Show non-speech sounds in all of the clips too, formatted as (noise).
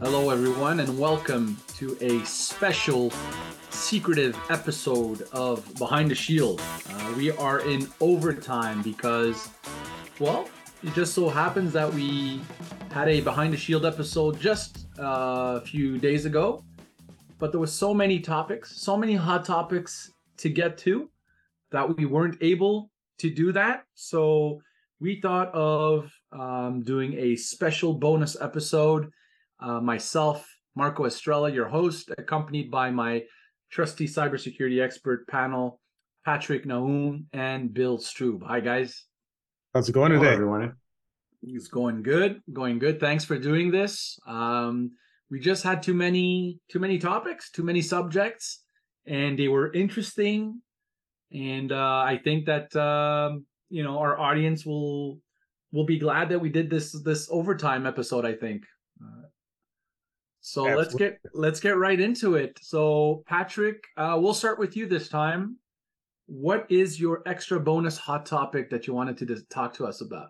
Hello, everyone, and welcome to a special, secretive episode of Behind the Shield. Uh, we are in overtime because, well, it just so happens that we had a Behind the Shield episode just uh, a few days ago, but there was so many topics, so many hot topics to get to that we weren't able to do that. So we thought of um, doing a special bonus episode uh, myself, Marco Estrella, your host, accompanied by my trusty cybersecurity expert panel, Patrick Naum and Bill Strube. Hi, guys. How's it going Hello, today? everyone. It's going good, going good. Thanks for doing this. Um, we just had too many, too many topics, too many subjects, and they were interesting. And uh, I think that um, you know our audience will will be glad that we did this this overtime episode. I think. Uh, so let's get let's get right into it. So Patrick, uh, we'll start with you this time. What is your extra bonus hot topic that you wanted to talk to us about?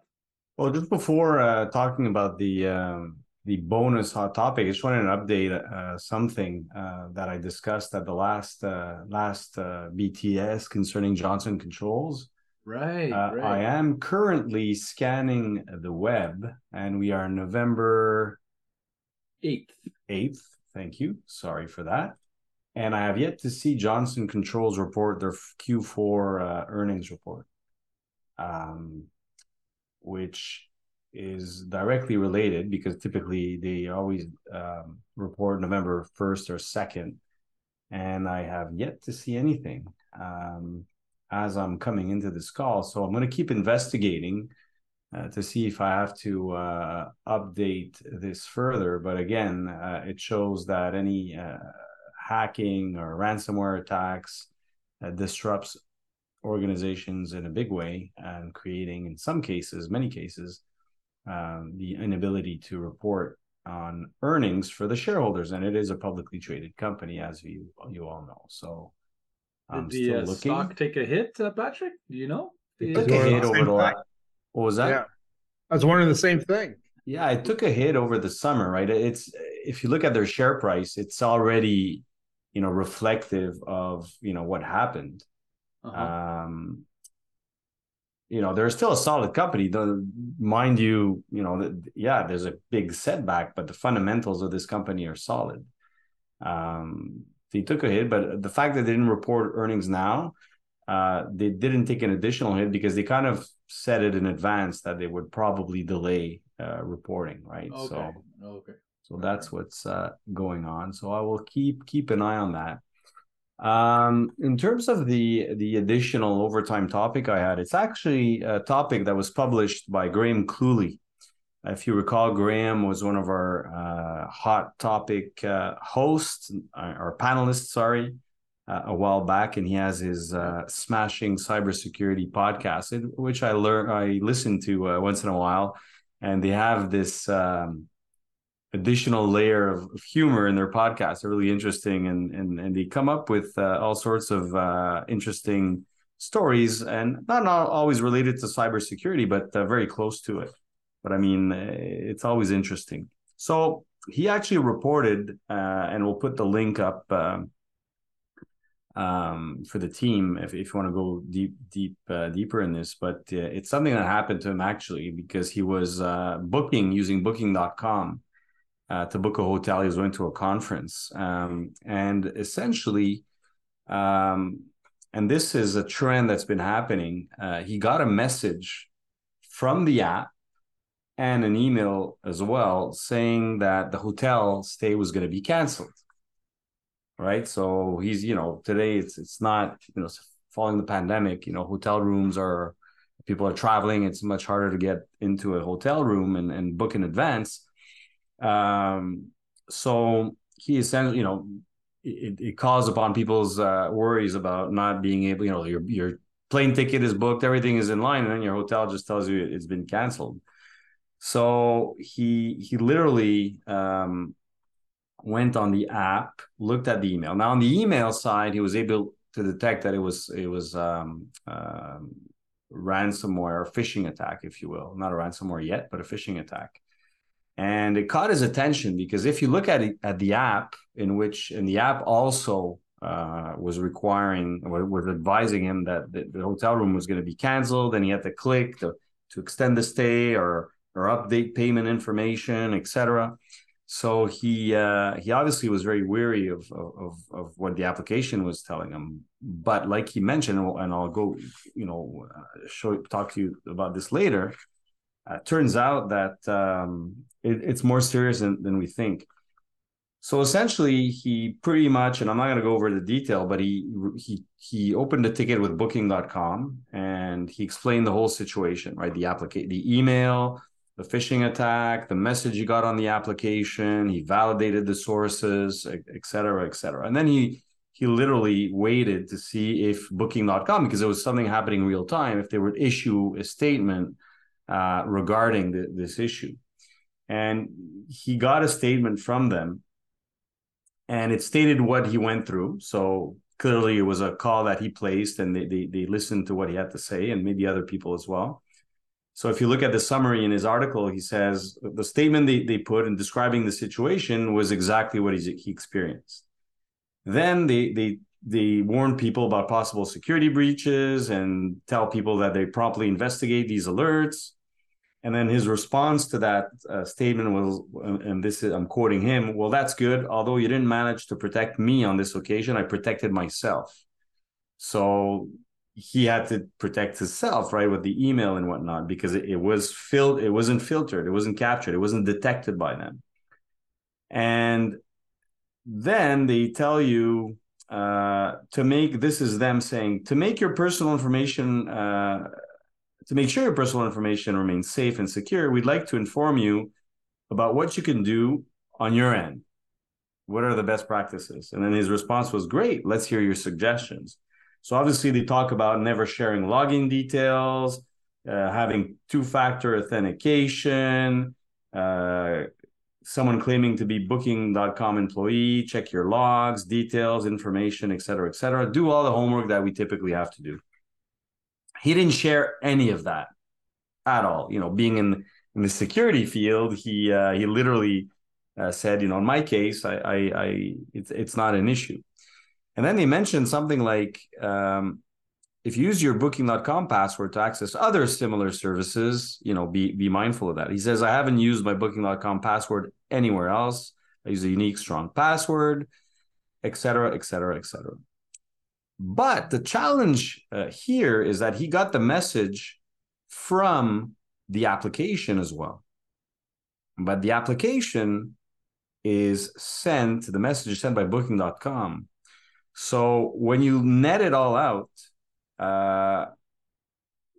Well, just before uh, talking about the um, the bonus hot topic, I just wanted to update uh, something uh, that I discussed at the last uh, last uh, BTS concerning Johnson Controls. Right, right. I am currently scanning the web, and we are November Eighth. 8th. Thank you. Sorry for that. And I have yet to see Johnson Controls report their Q4 uh, earnings report, um, which is directly related because typically they always um, report November 1st or 2nd. And I have yet to see anything um, as I'm coming into this call. So I'm going to keep investigating uh, to see if I have to uh, update this further. But again, uh, it shows that any uh, hacking or ransomware attacks uh, disrupts organizations in a big way and creating, in some cases, many cases, um, the inability to report on earnings for the shareholders. And it is a publicly traded company, as you you all know. So I'm Did the still uh, stock take a hit, uh, Patrick? Do you know? It took a hit over the last. What was that? Yeah. I was wondering the same thing. Yeah, it took a hit over the summer, right? It's if you look at their share price, it's already, you know, reflective of you know what happened. Uh-huh. Um, you know, they're still a solid company. Though, mind you, you know, that yeah, there's a big setback, but the fundamentals of this company are solid. Um, they took a hit, but the fact that they didn't report earnings now, uh, they didn't take an additional hit because they kind of said it in advance that they would probably delay uh, reporting, right? okay. So, okay. so that's what's uh, going on. So I will keep keep an eye on that. Um, in terms of the the additional overtime topic I had, it's actually a topic that was published by Graham Cluley. If you recall, Graham was one of our uh, hot topic uh, hosts uh, or panelists, sorry, uh, a while back, and he has his uh, smashing cybersecurity podcast, which I learn I listen to uh, once in a while, and they have this. Um, additional layer of, of humor in their podcast. They're really interesting, and and and they come up with uh, all sorts of uh, interesting stories, and not, not always related to cybersecurity, but uh, very close to it. But I mean, uh, it's always interesting. So he actually reported, and we'll put the link up. Um, um, for the team, if, if you want to go deep, deep, uh, deeper in this, but uh, it's something that happened to him actually because he was uh, booking using Booking.com uh, to book a hotel. He was going to a conference, um, and essentially, um, and this is a trend that's been happening. Uh, he got a message from the app and an email as well saying that the hotel stay was going to be canceled. Right, so he's you know today it's it's not you know following the pandemic. You know, hotel rooms are people are traveling. It's much harder to get into a hotel room and, and book in advance. Um, so he essentially, you know, it, it calls upon people's uh, worries about not being able, you know, your your plane ticket is booked, everything is in line, and then your hotel just tells you it's been canceled. So he he literally um, went on the app, looked at the email. Now on the email side, he was able to detect that it was it was um, um, ransomware phishing attack, if you will, not a ransomware yet, but a phishing attack. and it caught his attention because if you look at it, at the app in which and the app also uh, was requiring was advising him that the, the hotel room was going to be canceled and he had to click to to extend the stay or or update payment information etc so he uh, he obviously was very weary of, of of what the application was telling him but like he mentioned and i'll go you know uh, show talk to you about this later uh, turns out that um, it, it's more serious than, than we think so essentially, he pretty much, and I'm not going to go over the detail, but he he he opened a ticket with Booking.com and he explained the whole situation, right? The application, the email, the phishing attack, the message he got on the application. He validated the sources, et cetera, et cetera. And then he he literally waited to see if Booking.com, because it was something happening real time, if they would issue a statement uh, regarding the, this issue. And he got a statement from them and it stated what he went through. So clearly, it was a call that he placed, and they, they they listened to what he had to say, and maybe other people as well. So if you look at the summary in his article, he says the statement they, they put in describing the situation was exactly what he, he experienced. Then they they they warn people about possible security breaches and tell people that they promptly investigate these alerts. And then his response to that uh, statement was, and this is, I'm quoting him, well, that's good. Although you didn't manage to protect me on this occasion, I protected myself. So he had to protect himself, right, with the email and whatnot, because it, it was filled, it wasn't filtered, it wasn't captured, it wasn't detected by them. And then they tell you uh, to make this is them saying to make your personal information uh, to make sure your personal information remains safe and secure, we'd like to inform you about what you can do on your end. What are the best practices? And then his response was, Great, let's hear your suggestions. So obviously, they talk about never sharing login details, uh, having two factor authentication, uh, someone claiming to be booking.com employee, check your logs, details, information, et cetera, et cetera. Do all the homework that we typically have to do. He didn't share any of that at all. You know, being in in the security field, he uh, he literally uh, said, you know, in my case, I, I, I it's it's not an issue. And then they mentioned something like, um, if you use your Booking.com password to access other similar services, you know, be be mindful of that. He says, I haven't used my Booking.com password anywhere else. I use a unique, strong password, et cetera, et cetera, et cetera. But the challenge uh, here is that he got the message from the application as well. But the application is sent, the message is sent by booking.com. So when you net it all out, uh,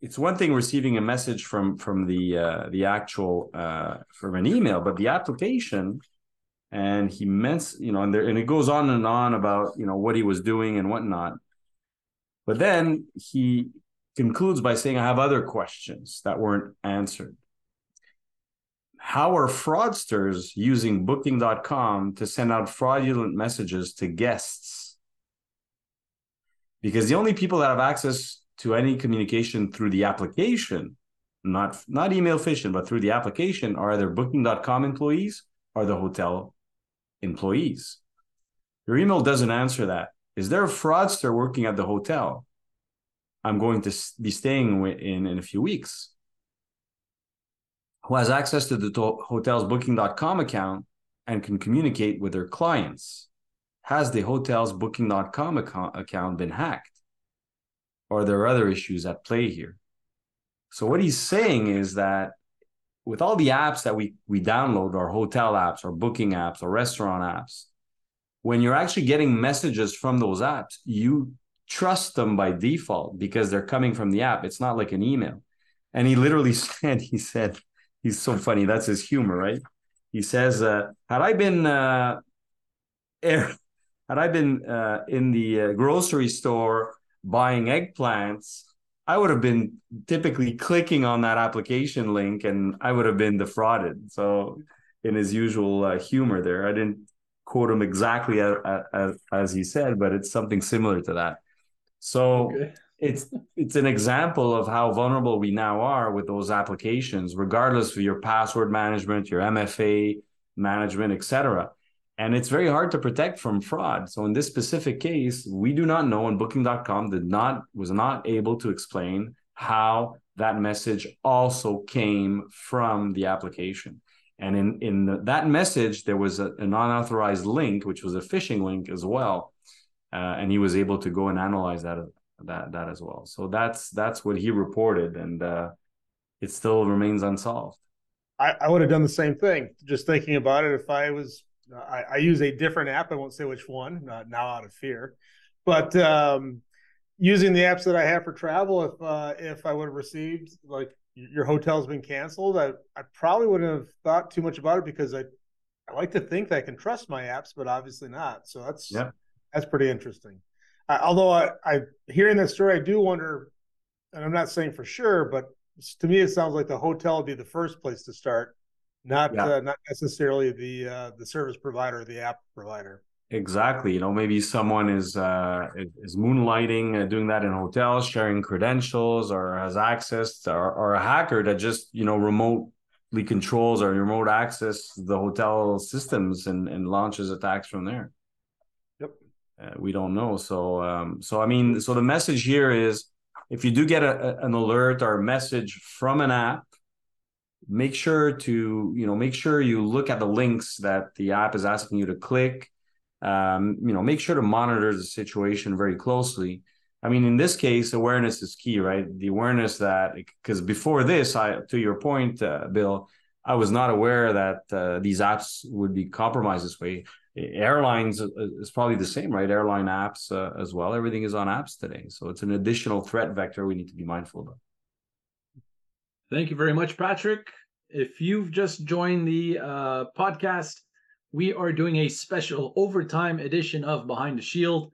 it's one thing receiving a message from from the uh, the actual uh, from an email, but the application and he meant you know and there and it goes on and on about you know what he was doing and whatnot but then he concludes by saying, I have other questions that weren't answered. How are fraudsters using booking.com to send out fraudulent messages to guests? Because the only people that have access to any communication through the application, not, not email phishing, but through the application, are either booking.com employees or the hotel employees. Your email doesn't answer that. Is there a fraudster working at the hotel? I'm going to be staying in in a few weeks who has access to the hotel's booking.com account and can communicate with their clients. Has the hotel's booking.com account been hacked? Or are there other issues at play here? So what he's saying is that with all the apps that we we download, our hotel apps, our booking apps, our restaurant apps, when you're actually getting messages from those apps, you trust them by default because they're coming from the app. It's not like an email. And he literally (laughs) said, he said, he's so funny. That's his humor, right? He says, uh, had I been, uh, air, had I been uh, in the uh, grocery store buying eggplants, I would have been typically clicking on that application link and I would have been defrauded. So, in his usual uh, humor there, I didn't quote him exactly as, as, as he said, but it's something similar to that. So, okay. it's it's an example of how vulnerable we now are with those applications, regardless of your password management, your MFA management, etc. And it's very hard to protect from fraud. So in this specific case, we do not know, and Booking.com did not was not able to explain how that message also came from the application. And in in the, that message, there was a, an unauthorized link, which was a phishing link as well. Uh, and he was able to go and analyze that that that as well. So that's that's what he reported, and uh, it still remains unsolved. I, I would have done the same thing. Just thinking about it, if I was, I, I use a different app. I won't say which one. now out of fear, but um, using the apps that I have for travel, if uh, if I would have received like your hotel's been canceled, I I probably wouldn't have thought too much about it because I I like to think that I can trust my apps, but obviously not. So that's yeah. that's pretty interesting. Uh, although I, I hearing that story, I do wonder, and I'm not saying for sure, but to me it sounds like the hotel would be the first place to start, not yeah. uh, not necessarily the uh, the service provider the app provider. Exactly. You know, maybe someone is uh, is moonlighting, uh, doing that in hotels, sharing credentials, or has access, to, or, or a hacker that just you know remotely controls or remote access the hotel systems and, and launches attacks from there. Yep. Uh, we don't know. So, um, so I mean, so the message here is, if you do get a, a, an alert or a message from an app, make sure to you know make sure you look at the links that the app is asking you to click um, you know, make sure to monitor the situation very closely. I mean, in this case, awareness is key, right? The awareness that because before this, I to your point, uh, Bill, I was not aware that uh, these apps would be compromised this way. Airlines is probably the same, right? Airline apps uh, as well. Everything is on apps today, so it's an additional threat vector we need to be mindful of. Thank you very much, Patrick. If you've just joined the uh, podcast, we are doing a special overtime edition of Behind the Shield.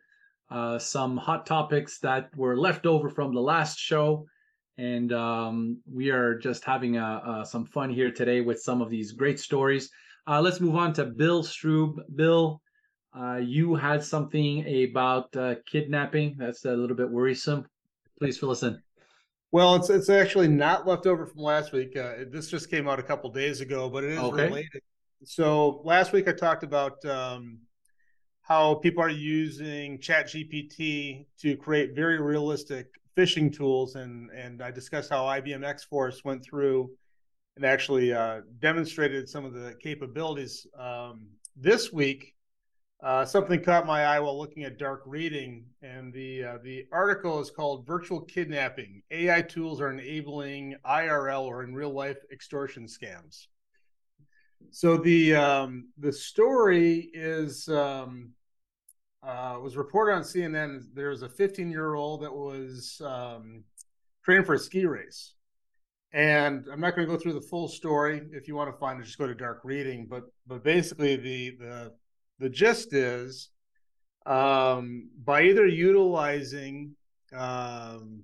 Uh, some hot topics that were left over from the last show. And um, we are just having a, a, some fun here today with some of these great stories. Uh, let's move on to Bill Stroob. Bill, uh, you had something about uh, kidnapping that's a little bit worrisome. Please fill us in. Well, it's it's actually not left over from last week. Uh, this just came out a couple days ago, but it is okay. related so last week I talked about um, how people are using Chat GPT to create very realistic phishing tools, and and I discussed how IBM X Force went through and actually uh, demonstrated some of the capabilities. Um, this week, uh, something caught my eye while looking at dark reading, and the uh, the article is called "Virtual Kidnapping: AI Tools Are Enabling IRL or in Real Life Extortion Scams." So the um, the story is um, uh, was reported on CNN. There was a 15 year old that was um, training for a ski race, and I'm not going to go through the full story. If you want to find it, just go to Dark Reading. But but basically the the the gist is um, by either utilizing um,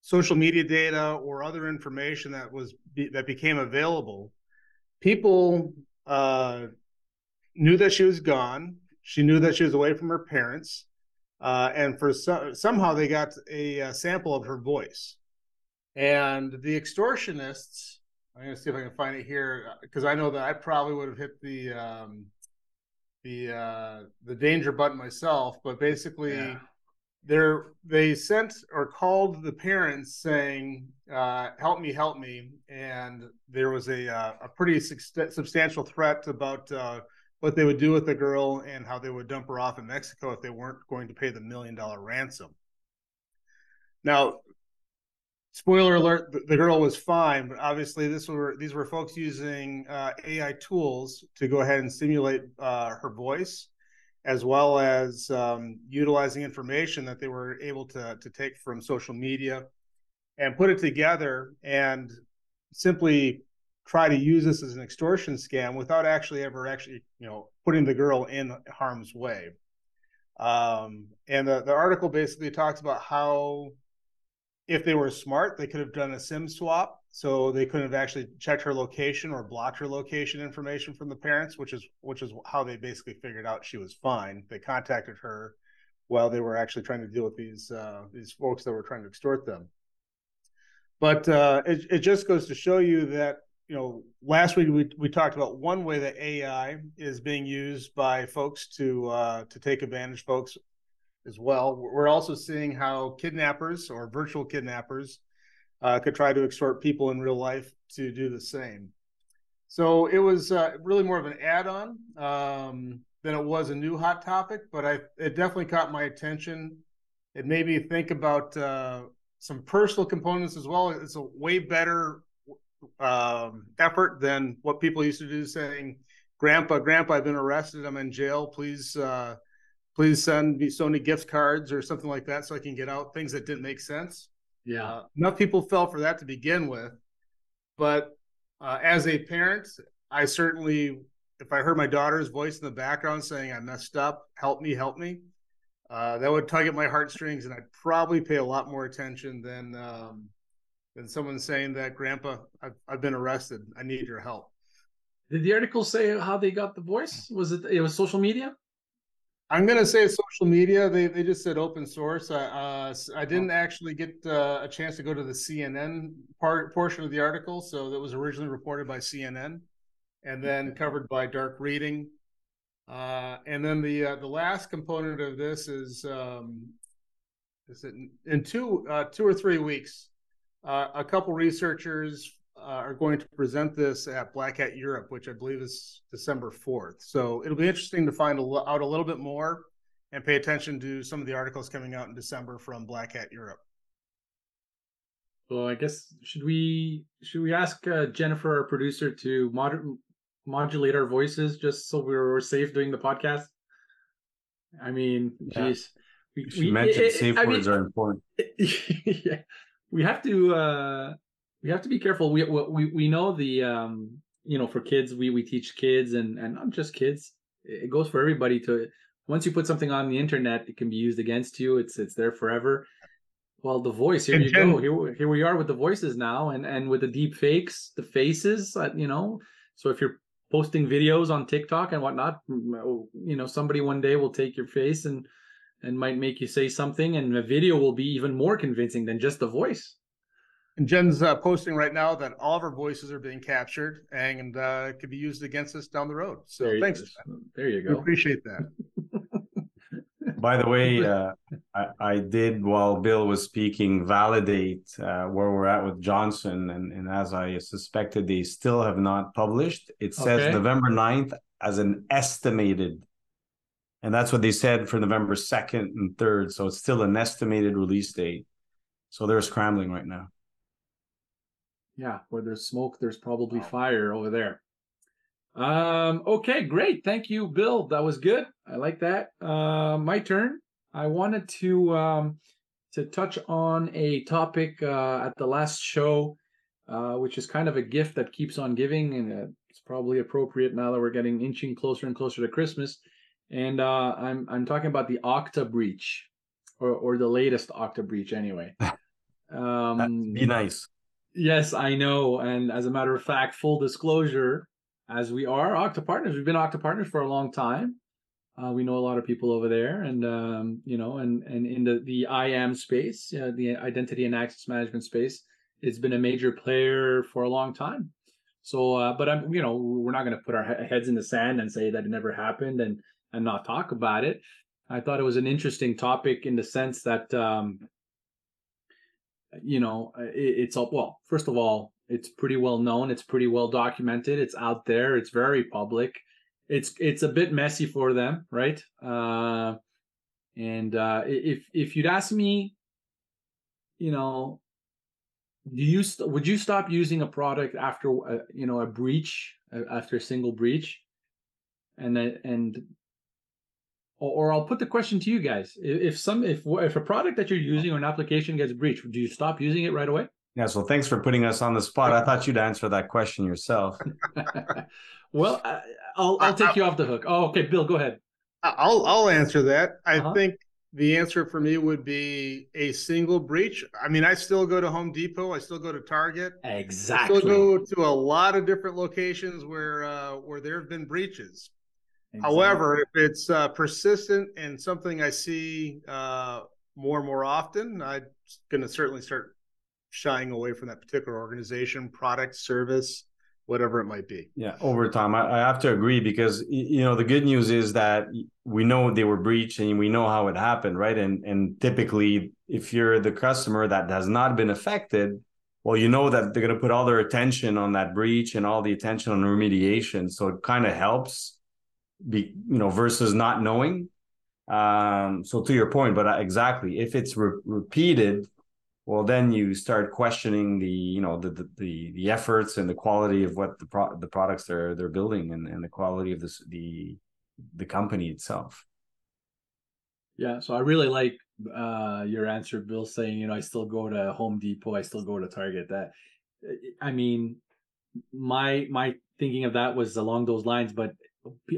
social media data or other information that was be, that became available people uh, knew that she was gone. She knew that she was away from her parents, uh, and for some, somehow they got a, a, sample of her voice. And the extortionists, I'm going to see if I can find it here because I know that I probably would have hit the um, the uh, the danger button myself. But basically, yeah they're they sent or called the parents saying uh, help me help me and there was a uh, a pretty substantial threat about uh, what they would do with the girl and how they would dump her off in mexico if they weren't going to pay the million dollar ransom now spoiler alert the girl was fine but obviously this were these were folks using uh, ai tools to go ahead and simulate uh, her voice as well as um, utilizing information that they were able to, to take from social media and put it together and simply try to use this as an extortion scam without actually ever actually you know putting the girl in harm's way. Um, and the, the article basically talks about how if they were smart they could have done a sim swap so they couldn't have actually checked her location or blocked her location information from the parents which is which is how they basically figured out she was fine they contacted her while they were actually trying to deal with these uh, these folks that were trying to extort them. But uh, it it just goes to show you that you know last week we we talked about one way that AI is being used by folks to uh, to take advantage folks as well. We're also seeing how kidnappers or virtual kidnappers uh, could try to extort people in real life to do the same. So it was uh, really more of an add-on um, than it was a new hot topic, but I it definitely caught my attention. It made me think about uh, some personal components as well. It's a way better um, effort than what people used to do, saying, "Grandpa, Grandpa, I've been arrested. I'm in jail. Please, uh, please send me Sony gift cards or something like that so I can get out." Things that didn't make sense. Yeah, uh, enough people fell for that to begin with, but uh, as a parent, I certainly, if I heard my daughter's voice in the background saying, I messed up, help me, help me, uh, that would tug at my heartstrings, and I'd probably pay a lot more attention than um, than someone saying that, Grandpa, I've, I've been arrested. I need your help. Did the article say how they got the voice? Was it it was social media? I'm gonna say social media. They they just said open source. I uh, I didn't actually get uh, a chance to go to the CNN part portion of the article, so that was originally reported by CNN, and then covered by Dark Reading. Uh, and then the uh, the last component of this is um, is it in, in two uh, two or three weeks, uh, a couple researchers uh, are going to present this at Black Hat Europe, which I believe is December 4th. So it'll be interesting to find a, out a little bit more and pay attention to some of the articles coming out in December from Black Hat Europe. Well, I guess should we should we ask uh, Jennifer, our producer, to mod- modulate our voices just so we are safe doing the podcast? I mean, yeah. geez, we, we mentioned safe I words mean, are important. (laughs) yeah, we have to. uh we have to be careful. We we we know the um you know for kids we we teach kids and and not just kids. It goes for everybody to once you put something on the internet, it can be used against you. It's it's there forever. Well, the voice here and you go. Here here we are with the voices now, and and with the deep fakes, the faces. Uh, you know, so if you're posting videos on TikTok and whatnot, oh, you know, somebody one day will take your face and and might make you say something, and the video will be even more convincing than just the voice. And Jen's uh, posting right now that all of our voices are being captured and uh, could be used against us down the road. So there thanks. There you go. We appreciate that. (laughs) By the way, uh, I, I, did while Bill was speaking validate uh, where we're at with Johnson, and, and, as I suspected, they still have not published. It says okay. November 9th as an estimated, and that's what they said for November 2nd and 3rd. So it's still an estimated release date. So they're scrambling right now yeah, where there's smoke, there's probably fire over there. Um, okay, great. Thank you, Bill. That was good. I like that. Uh, my turn. I wanted to um, to touch on a topic uh, at the last show, uh, which is kind of a gift that keeps on giving, and it's probably appropriate now that we're getting inching closer and closer to Christmas. And uh, I'm I'm talking about the Okta breach, or or the latest Okta breach, anyway. (laughs) Um, be nice. Yes, I know. And as a matter of fact, full disclosure, as we are Okta partners, we've been Okta partners for a long time. Uh, we know a lot of people over there, and um, you know, and and in the the IAM space, the identity and access management space, it's been a major player for a long time. So, uh, but I'm, you know, we're not going to put our heads in the sand and say that it never happened and and not talk about it. I thought it was an interesting topic in the sense that um, you know, uh, it, it's all well. First of all, it's pretty well known. It's pretty well documented. It's out there. It's very public. It's it's a bit messy for them, right? Uh, and uh, if if you'd ask me, you know, do you st- would you stop using a product after uh, you know a breach uh, after a single breach, and then and or, or I'll put the question to you guys: if some if if a product that you're using or an application gets breached, do you stop using it right away? Yeah. So thanks for putting us on the spot. I thought you'd answer that question yourself. (laughs) (laughs) well, I'll I'll take you off the hook. Oh, okay, Bill, go ahead. I'll I'll answer that. I uh-huh. think the answer for me would be a single breach. I mean, I still go to Home Depot. I still go to Target. Exactly. I still go to a lot of different locations where uh, where there have been breaches. Exactly. However, if it's uh, persistent and something I see uh, more and more often, I'm going to certainly start shying away from that particular organization, product, service, whatever it might be. Yeah, over time, I, I have to agree because you know the good news is that we know they were breached and we know how it happened, right? And and typically, if you're the customer that has not been affected, well, you know that they're going to put all their attention on that breach and all the attention on remediation. So it kind of helps, be you know, versus not knowing. Um, so to your point, but uh, exactly, if it's re- repeated, well then you start questioning the you know the the the, efforts and the quality of what the pro- the products they're they're building and, and the quality of this the the company itself yeah so i really like uh your answer bill saying you know i still go to home depot i still go to target that i mean my my thinking of that was along those lines but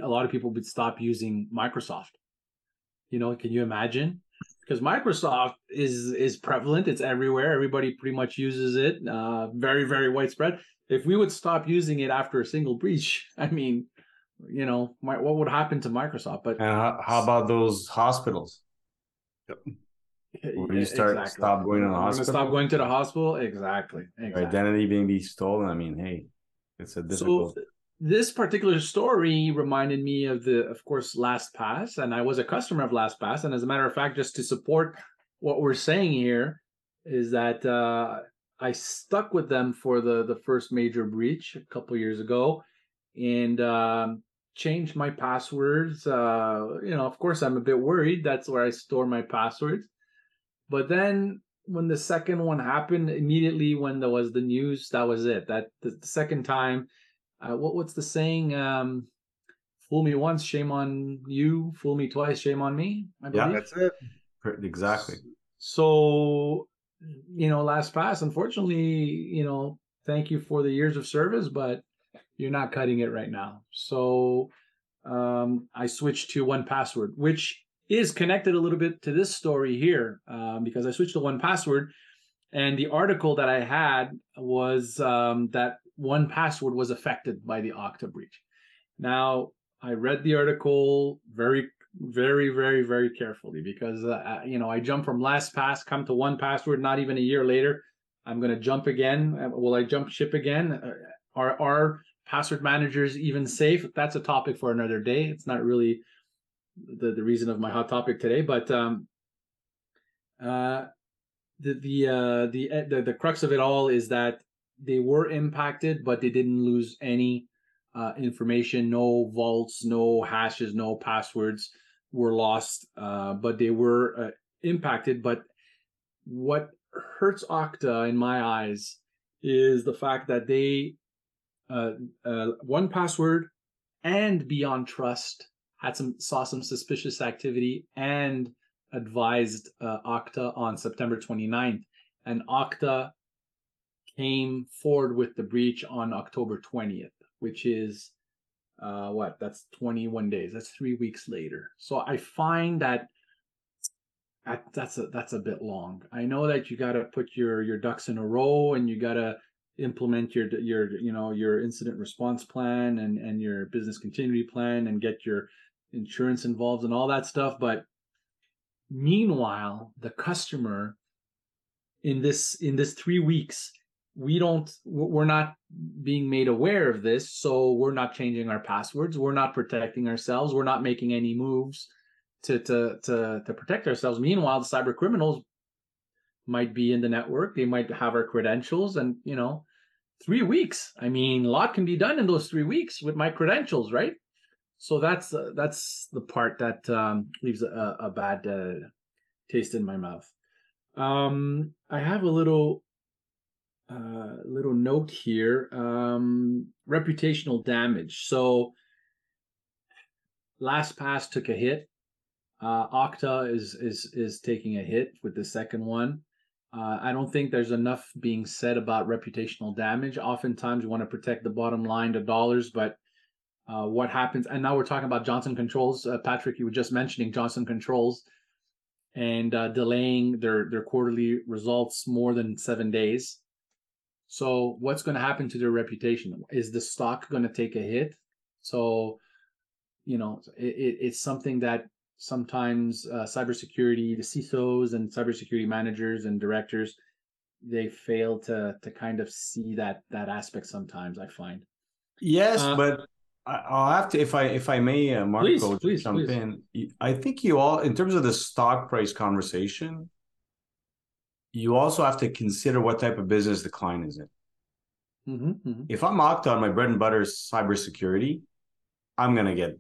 a lot of people would stop using microsoft you know can you imagine because Microsoft is is prevalent. It's everywhere. Everybody pretty much uses it. Uh, very very widespread. If we would stop using it after a single breach, (laughs) I mean, you know, my, what would happen to Microsoft? But and how, how about those hospitals? Yep. When you start exactly. stop going to the hospital, stop going to the hospital. Exactly. exactly. identity being be stolen. I mean, hey, it's a difficult. So, this particular story reminded me of the, of course, LastPass, and I was a customer of LastPass. And as a matter of fact, just to support what we're saying here, is that uh, I stuck with them for the the first major breach a couple years ago, and um, changed my passwords. Uh, you know, of course, I'm a bit worried. That's where I store my passwords. But then when the second one happened, immediately when there was the news, that was it. That the, the second time uh, what what's the saying? Um, fool me once, shame on you. Fool me twice, shame on me. I believe. Yeah, that's it. Exactly. So, you know, LastPass. Unfortunately, you know, thank you for the years of service, but you're not cutting it right now. So, um, I switched to 1Password, which is connected a little bit to this story here, um, because I switched to 1Password, and the article that I had was um, that 1Password was affected by the Okta breach. Now, I read the article very, very, very, very carefully because uh, uh you know I jump from LastPass, come to 1Password. Not even a year later, I'm going to jump again. Uh, will I jump ship again? Uh, are are password managers even safe? That's a topic for another day. It's not really the the reason of my hot topic today, but um, uh, the the uh, the the the crux of it all is that they were impacted, but they didn't lose any uh, information. No vaults, no hashes, no passwords were lost, uh, but they were uh, impacted. But what hurts Okta in my eyes is the fact that they uh, uh, 1Password and Beyond Trust had some saw some suspicious activity and advised uh, Okta on September 29th. And Okta came forward with the breach on October 20th, which is uh, what? That's 21 days. That's three weeks later. So I find that that's a that's a bit long. I know that you got to put your your ducks in a row and you got to implement your your you know your incident response plan and and your business continuity plan and get your insurance involved and all that stuff. But meanwhile, the customer in this in this three weeks we don't we're not being made aware of this so we're not changing our passwords we're not protecting ourselves we're not making any moves to to to to protect ourselves. Meanwhile the cyber criminals might be in the network they might have our credentials and you know three weeks i mean a lot can be done in those three weeks with my credentials right? So that's uh, that's the part that um, leaves a, a bad uh, taste in my mouth. Um, i have a little uh, little note here um, reputational damage. So, LastPass took a hit. Uh, Okta is is is taking a hit with the second one. Uh, I don't think there's enough being said about reputational damage. Oftentimes, you want to protect the bottom line, the dollars, but uh, what happens? And now we're talking about Johnson Controls. Uh, Patrick, you were just mentioning Johnson Controls and uh, delaying their their quarterly results more than seven days. So what's going to happen to their reputation? Is the stock going to take a hit? So, you know, it, it's something that sometimes uh, cybersecurity, the CISOs and cybersecurity managers and directors, they fail to to kind of see that that aspect. Sometimes I find. Yes, uh, but I'll have to if I if I may, uh, Marco, please, please, jump please. in. I think you all, in terms of the stock price conversation, you also have to consider what type of business the client is in. Mm-hmm, mm-hmm. If I'm Okta on my bread and butter is cybersecurity, I'm gonna get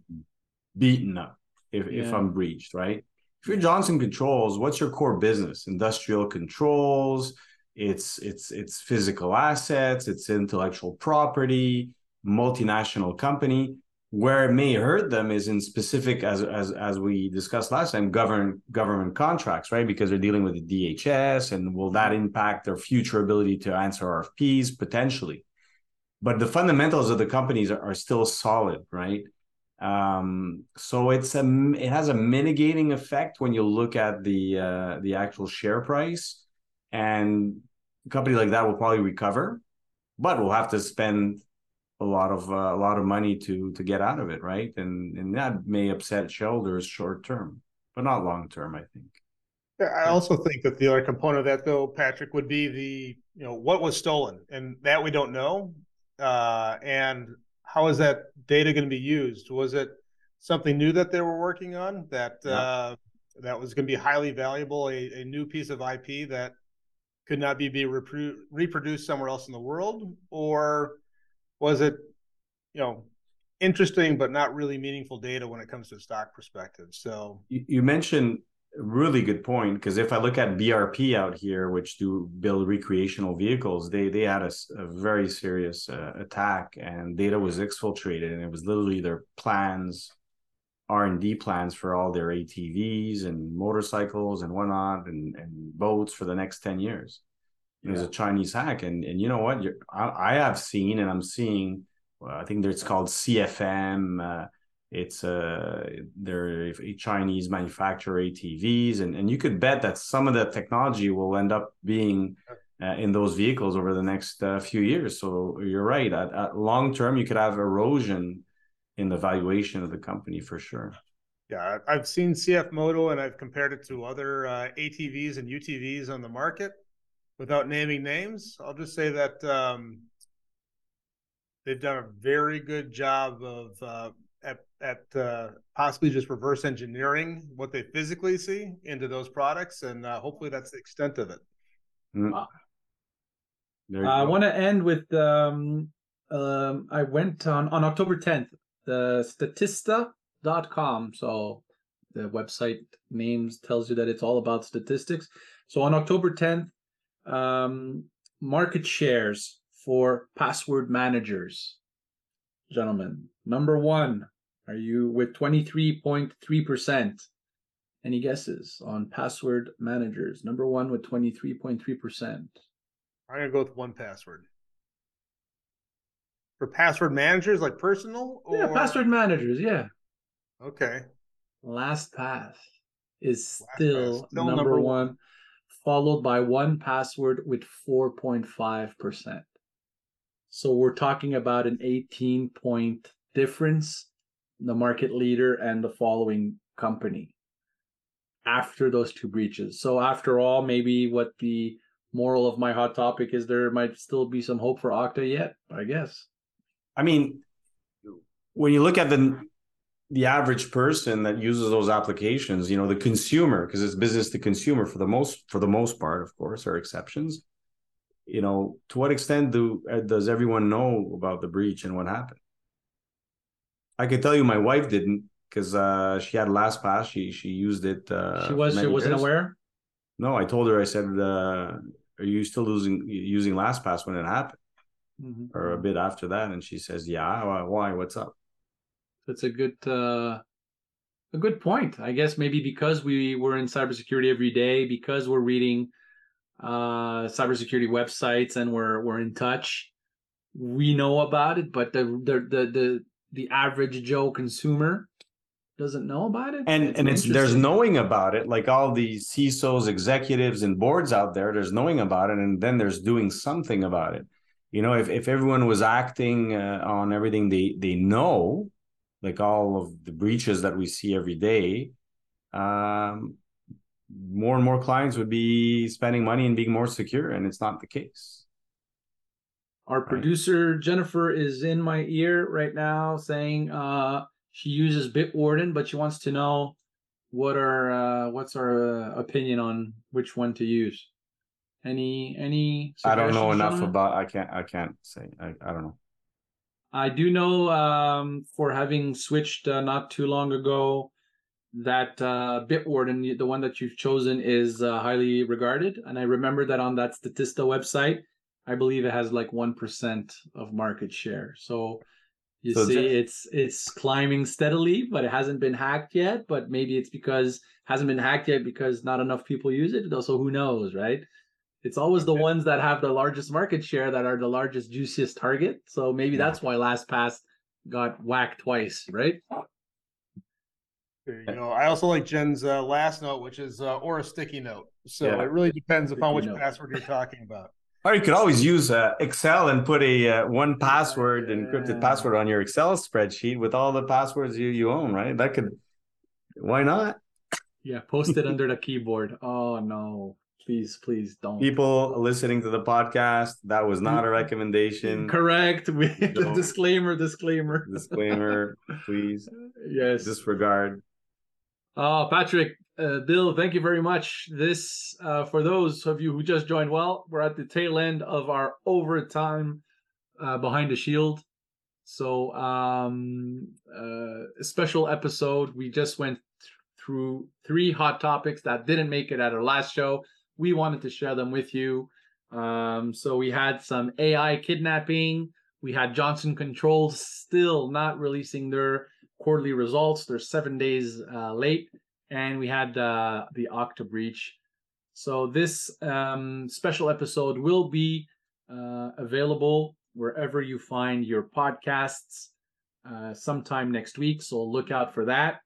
beaten up if, yeah. if I'm breached, right? If you're Johnson Controls, what's your core business? Industrial controls, it's it's it's physical assets, it's intellectual property, multinational company. Where it may hurt them is in specific, as as as we discussed last time, government government contracts, right? Because they're dealing with the DHS, and will that impact their future ability to answer RFPs potentially? But the fundamentals of the companies are, are still solid, right? Um, so it's a it has a mitigating effect when you look at the uh, the actual share price, and a company like that will probably recover, but we'll have to spend a lot of uh, a lot of money to to get out of it, right? And and that may upset shareholders short term, but not long term, I think. Yeah, I also think that the other component of that, though, Patrick, would be the you know what was stolen, and that we don't know, uh, and how is that data going to be used? Was it something new that they were working on that yeah. uh, that was going to be highly valuable, a, a, new piece of IP that could not be, be repro- reproduced somewhere else in the world, or was it, you know, interesting but not really meaningful data when it comes to stock perspective? So you, you mentioned a really good point because if I look at BRP out here, which do build recreational vehicles, they they had a, a very serious uh, attack and data was exfiltrated, and it was literally their plans, R and D plans for all their ATVs and motorcycles and whatnot and, and boats for the next ten years. It was a Chinese hack, and and you know what? I, I have seen and I'm seeing. Well, I think it's called CFM. Uh, it's uh, they're a Chinese manufacturer ATVs, and, and you could bet that some of that technology will end up being uh, in those vehicles over the next uh, few years. So you're right. At, at, long term, you could have erosion in the valuation of the company for sure. Yeah, I've seen CF Moto, and I've compared it to other uh, ATVs and UTVs on the market. Without naming names, I'll just say that um, they've done a very good job of uh, at at uh, possibly just reverse engineering what they physically see into those products, and uh, hopefully that's the extent of it. Mm. Uh, I want to end with um, um, I went on on October 10th, the Statista.com. So the website names tells you that it's all about statistics. So on October 10th, um, market shares for password managers gentlemen. Number one, are you with 23.3%? Any guesses on password managers? Number one with 23.3%. I'm going to go with 1Password. For password managers, like personal? Or... Yeah, password managers, yeah. Okay. LastPass is still, still number, number one, one, followed by 1Password with 4.5%. So we're talking about an 18 point difference, the market leader and the following company after those two breaches. So after all, maybe what the moral of my hot topic is there might still be some hope for Okta yet, I guess. I mean, when you look at the the average person that uses those applications, you know, the consumer, because it's business to consumer for the most for the most part, of course, are exceptions you know, to what extent do uh, does everyone know about the breach and what happened? I could tell you, my wife didn't because uh, she had LastPass. She she used it. Uh, she was she wasn't years. aware. No, I told her. I said, uh, "Are you still using using LastPass when it happened, mm-hmm. or a bit after that?" And she says, "Yeah. Why? What's up?" That's a good uh, a good point. I guess maybe because we were in cybersecurity every day, because we're reading uh, cybersecurity websites and we're we're in touch. We know about it, but the the the the, the average Joe consumer doesn't know about it. And it's and it's there's knowing about it, like all these CISOs, executives, and boards out there. There's knowing about it, and then there's doing something about it. You know, if if everyone was acting uh, on everything they they know, like all of the breaches that we see every day, um, more and more clients would be spending money and being more secure, and it's not the case. Our right. producer Jennifer is in my ear right now saying uh, she uses Bitwarden, but she wants to know what our uh, what's our uh, opinion on which one to use. Any any? I don't know enough about. I can't. I can't say. I, I don't know. I do know um, for having switched uh, not too long ago that uh, Bitwarden, the one that you've chosen, is uh, highly regarded. And I remember that on that Statista website, I believe it has like one percent of market share. So you so see, it's it's climbing steadily, but it hasn't been hacked yet. But maybe it's because hasn't been hacked yet because not enough people use it. Also, who knows, right? It's always the ones that have the largest market share that are the largest, juiciest target. So maybe yeah. that's why LastPass got whacked twice, right? There you go. I also like Jen's uh, last note, which is uh, or a sticky note. So yeah. it really depends upon which note. password you're talking about. (laughs) Or you could always use uh, Excel and put a uh, one password encrypted password on your Excel spreadsheet with all the passwords you, you own, right? That could, why not? Yeah, post it (laughs) under the keyboard. Oh no please please don't. People listening to the podcast that was not a recommendation. Correct. (laughs) We disclaimer disclaimer. Disclaimer (laughs) please yes. disregard. Oh patrick uh, bill thank you very much. This uh, for those of you who just joined well we're at the tail end of our overtime uh, behind the shield. So um uh, a special episode. We just went th- through three hot topics that didn't make it at our last show we wanted to share them with you. Um, so we had some AI kidnapping. We had Johnson Controls still not releasing their quarterly results. They're seven days uh, late, and we had uh, the Okta breach. So this um, special episode will be uh, available wherever you find your podcasts uh, sometime next week. So look out for that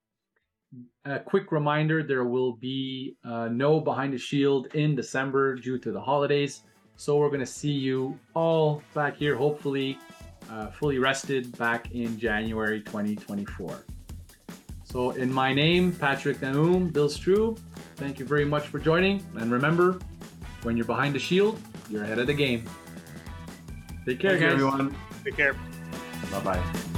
a quick reminder there will be uh, no Behind the Shield in December due to the holidays. So we're going to see you all back here, hopefully uh, fully rested, back in January 2024. So, in my name, Patrick Naoum, Bill Struve, thank you very much for joining. And remember, when you're behind the shield, you're ahead of the game. Take care, Take care everyone. Take care. Bye bye.